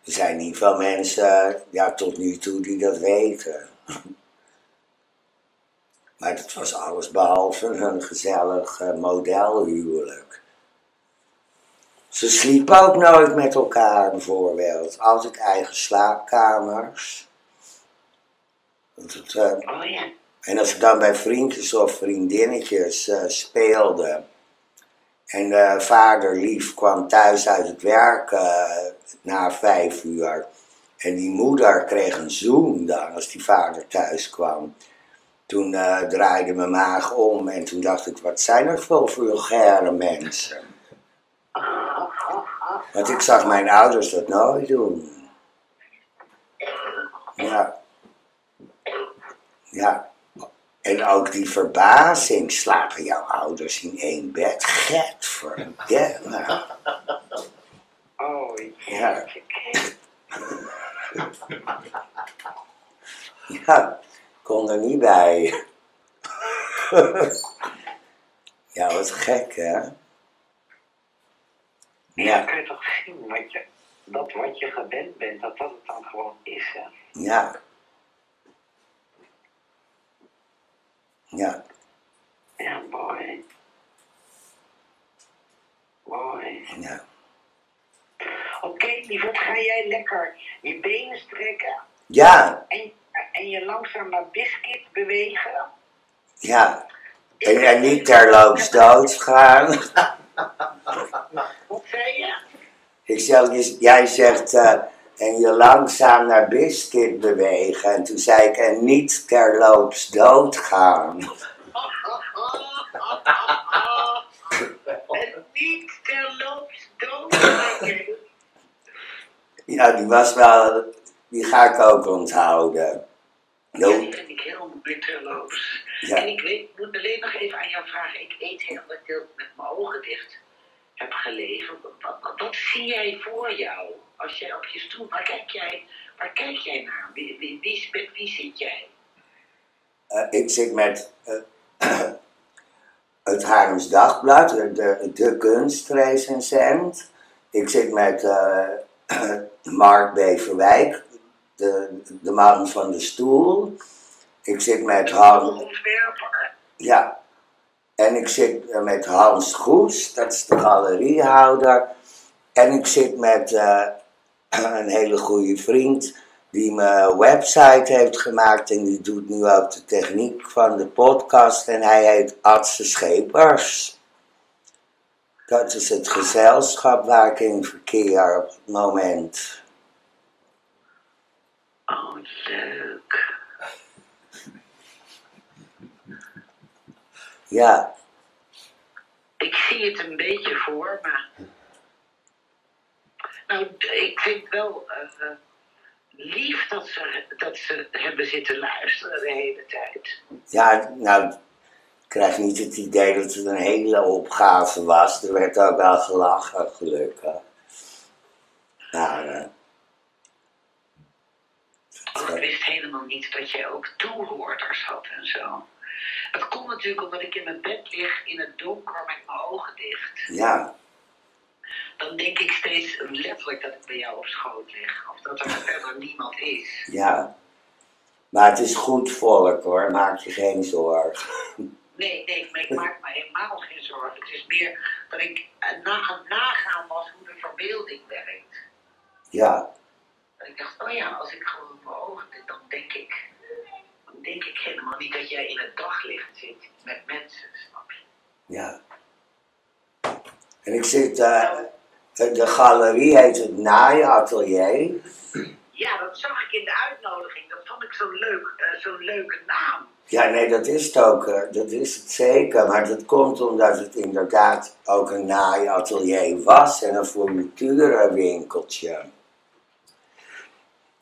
er zijn niet veel mensen, ja, tot nu toe die dat weten. Maar het was alles behalve een gezellig uh, modelhuwelijk. Ze sliepen ook nooit met elkaar bijvoorbeeld. Altijd eigen slaapkamers. Het, uh,
Oh ja.
en als ik dan bij vriendjes of vriendinnetjes uh, speelde. En uh, vader lief kwam thuis uit het werk na vijf uur. En die moeder kreeg een zoen dan als die vader thuis kwam. Toen draaide mijn maag om en toen dacht ik, wat zijn er veel vulgaire mensen. Want ik zag mijn ouders dat nooit doen. Ja. Ja. En ook die verbazing, slapen jouw ouders in één bed? Gadverdamme.
Oh,
Ja. Ja, kon er niet bij. ja, wat gek, hè?
Ja.
Ja,
kan je toch zien wat je, dat wat je gewend bent, dat dat het dan gewoon is, hè?
ja. Ja,
Ja, mooi. Mooi.
ja.
Oké, lieverd, ga jij lekker je benen strekken
Ja,
en, en je langzaam naar biscuit bewegen?
ja. En, en niet terloops doodgaan.
Wat zei je?
Ik zeg, jij zegt, eh, en je langzaam naar biscuit bewegen. En toen zei ik, en niet terloops doodgaan.
en niet terloops doodgaan.
Ja, die was wel, die ga ik ook onthouden.
Ja, die vind ik heel.
Ja.
En ik weet, moet alleen nog even aan jou vragen. Ik eet heel deel met mijn ogen dicht heb gelezen. Wat, wat, zie jij voor jou? Als jij op je stoel, waar kijk jij, waar kijk jij naar? Wie, wie, wie, met wie zit jij?
eh, ik zit met eh, het Haarlems Dagblad, de, de, kunstrecensent. Ik zit met eh, Mark Beverwijk, de, de man van de stoel. Ik zit met Han, ja, en ik zit met Hans Goes, dat is de galeriehouder. En ik zit met eh, een hele goede vriend die mijn website heeft gemaakt en die doet nu ook de techniek van de podcast en hij heet Adse Schepers. Dat is het gezelschap waar ik in verkeer op het moment.
Oh, leuk.
Ja,
Ik zie het een beetje voor me. Nou, ik vind wel eh, lief dat ze, dat ze hebben zitten luisteren de hele tijd.
ja, nou, ik krijg niet het idee dat het een hele opgave was. Er werd ook wel gelachen, gelukkig. Maar,
Oh, ik wist helemaal niet dat jij ook toehoorders had en zo. Het komt natuurlijk omdat ik in mijn bed lig in het donker met mijn ogen dicht.
ja,
Dan denk ik steeds letterlijk dat ik bij jou op schoot lig. Of dat er verder niemand is.
ja. Maar het is goed volk hoor, maak je geen zorgen.
Nee, nee, maar ik maak me helemaal geen zorgen. Het is meer dat ik eh, na, aan het nagaan was hoe de verbeelding werkt.
Ja,
Dat ik dacht, oh ja, als ik gewoon mijn ogen dan denk ik, denk ik helemaal niet dat jij in het daglicht zit met mensen, snap je?
ja. En ik zit, eh, de galerie heet het Naaiatelier.
Ja, dat zag ik in de uitnodiging. Dat vond ik zo'n leuk, eh, zo'n leuke naam.
Ja, nee, dat is het ook, eh, dat is het zeker. Maar dat komt omdat het inderdaad ook een naaiatelier was en een fourniturenwinkeltje.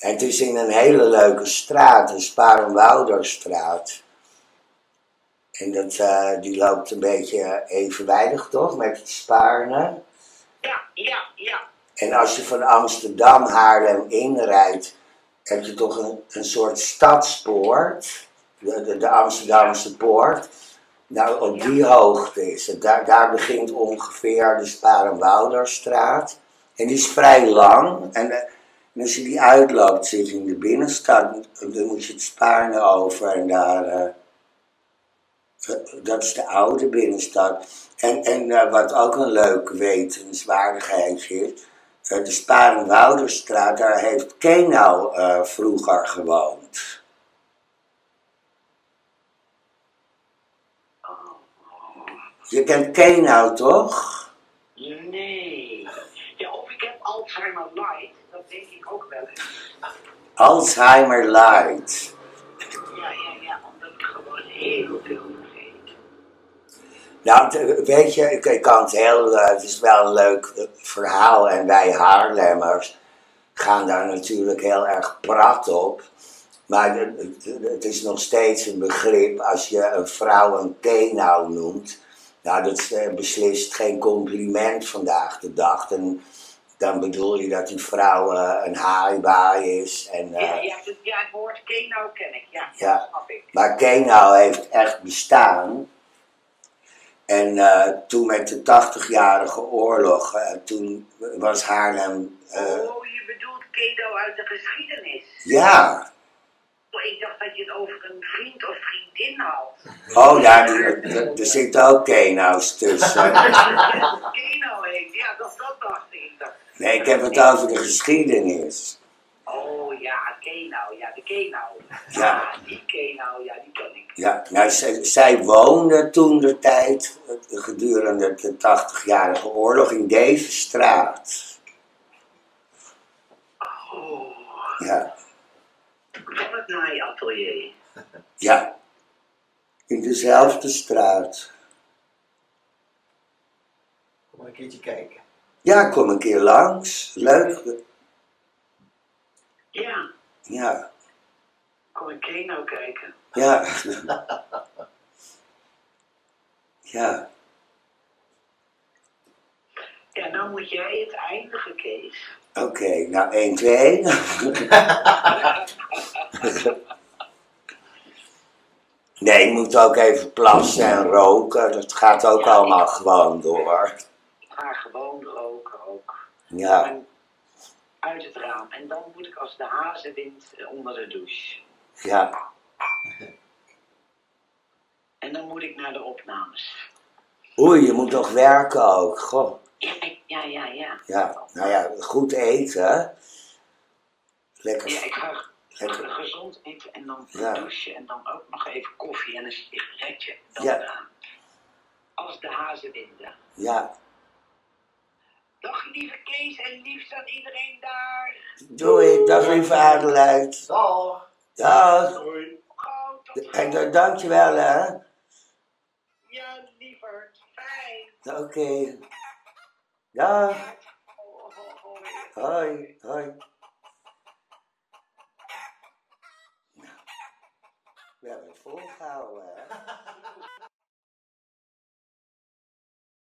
En het is in een hele leuke straat, een Sparenwouderstraat. En dat, eh, die loopt een beetje evenwijdig, toch, met het Spaarne.
Ja, ja, ja.
En als je van Amsterdam Haarlem inrijdt, heb je toch een, een soort stadspoort, de, de, de Amsterdamse poort. Nou, op die hoogte is het. Daar, daar begint ongeveer de Sparenwouderstraat. En die is vrij lang. En, eh, en als je die uitloopt, zit je in de binnenstad. Dan moet je het Spaarne over en daar... eh, Dat is de oude binnenstad. En, en eh, wat ook een leuk wetenswaardigheid is, uh, de Sparenwouderstraat, daar heeft Kenau vroeger gewoond. Je kent Kenau toch?
Nee. Ja, of ik heb Alzheimer Light, ook wel eens.
Alzheimer Light.
Ja, ja, ja, omdat ik gewoon heel veel vergeet.
Nou, weet je, ik, kan het heel, uh, het is wel een leuk verhaal en wij Haarlemmers gaan daar natuurlijk heel erg prat op. Maar het is nog steeds een begrip als je een vrouw een kenau noemt. Nou, dat is beslist geen compliment vandaag de dag. En dan bedoel je dat die vrouw uh, een haaibaai is. En,
uh, ja, ja, het, ja, het woord kenau ken ik, ja,
ja.
dat snap ik.
Maar kenau heeft echt bestaan. En uh, toen met de 80-jarige oorlog, toen was Haarlem...
oh, je bedoelt kenau uit de geschiedenis?
Ja.
Oh, ik dacht dat je het over een vriend of vriendin had.
Oh ja, er, er zitten ook kenau's tussen.
kenau heet, ja, dat, dat dacht ik.
Nee, ik heb het over de geschiedenis.
Oh ja, kenau, ja, de kenau.
Ja.
die kenau, ja, die ken ik.
Ja, nou, zij, zij woonde toen de tijd, gedurende de 80-jarige oorlog, in deze straat.
Oh,
Ja,
van het naaiatelier.
ja. In dezelfde straat.
Kom maar een keertje kijken.
Ja, kom een keer langs. Leuk.
Ja,
Ja,
kom ik kenau kijken.
ja. Ja,
Ja, nou moet jij het eindigen, Kees.
oké. Nou, 1, 2. Nee, je moet ook even plassen en roken. Dat gaat ook allemaal gewoon door.
Ik ga gewoon ook.
Ja,
En uit het raam. En dan moet ik als de hazenwind eh, onder de douche.
ja.
En dan moet ik naar de opnames.
Oei, je moet toch werken ook. Goh.
Ja, ja, ja, ja.
Ja, nou ja, goed eten. Lekker.
Ja, ik ga
Lekker.
gezond eten en dan
Ja.
douchen en dan ook nog even koffie en een sigaretje. Dan
Ja.
als de hazenwinden.
Ja.
Dag lieve Kees en liefst aan iedereen daar.
Doei, dag lieve Adelheid.
Dag.
Dag.
Doei.
En dankjewel hè.
Ja, lieverd. Fijn.
Oké. Dag.
Oh, oh.
Hoi, hoi. Nou, we hebben het volgehouden.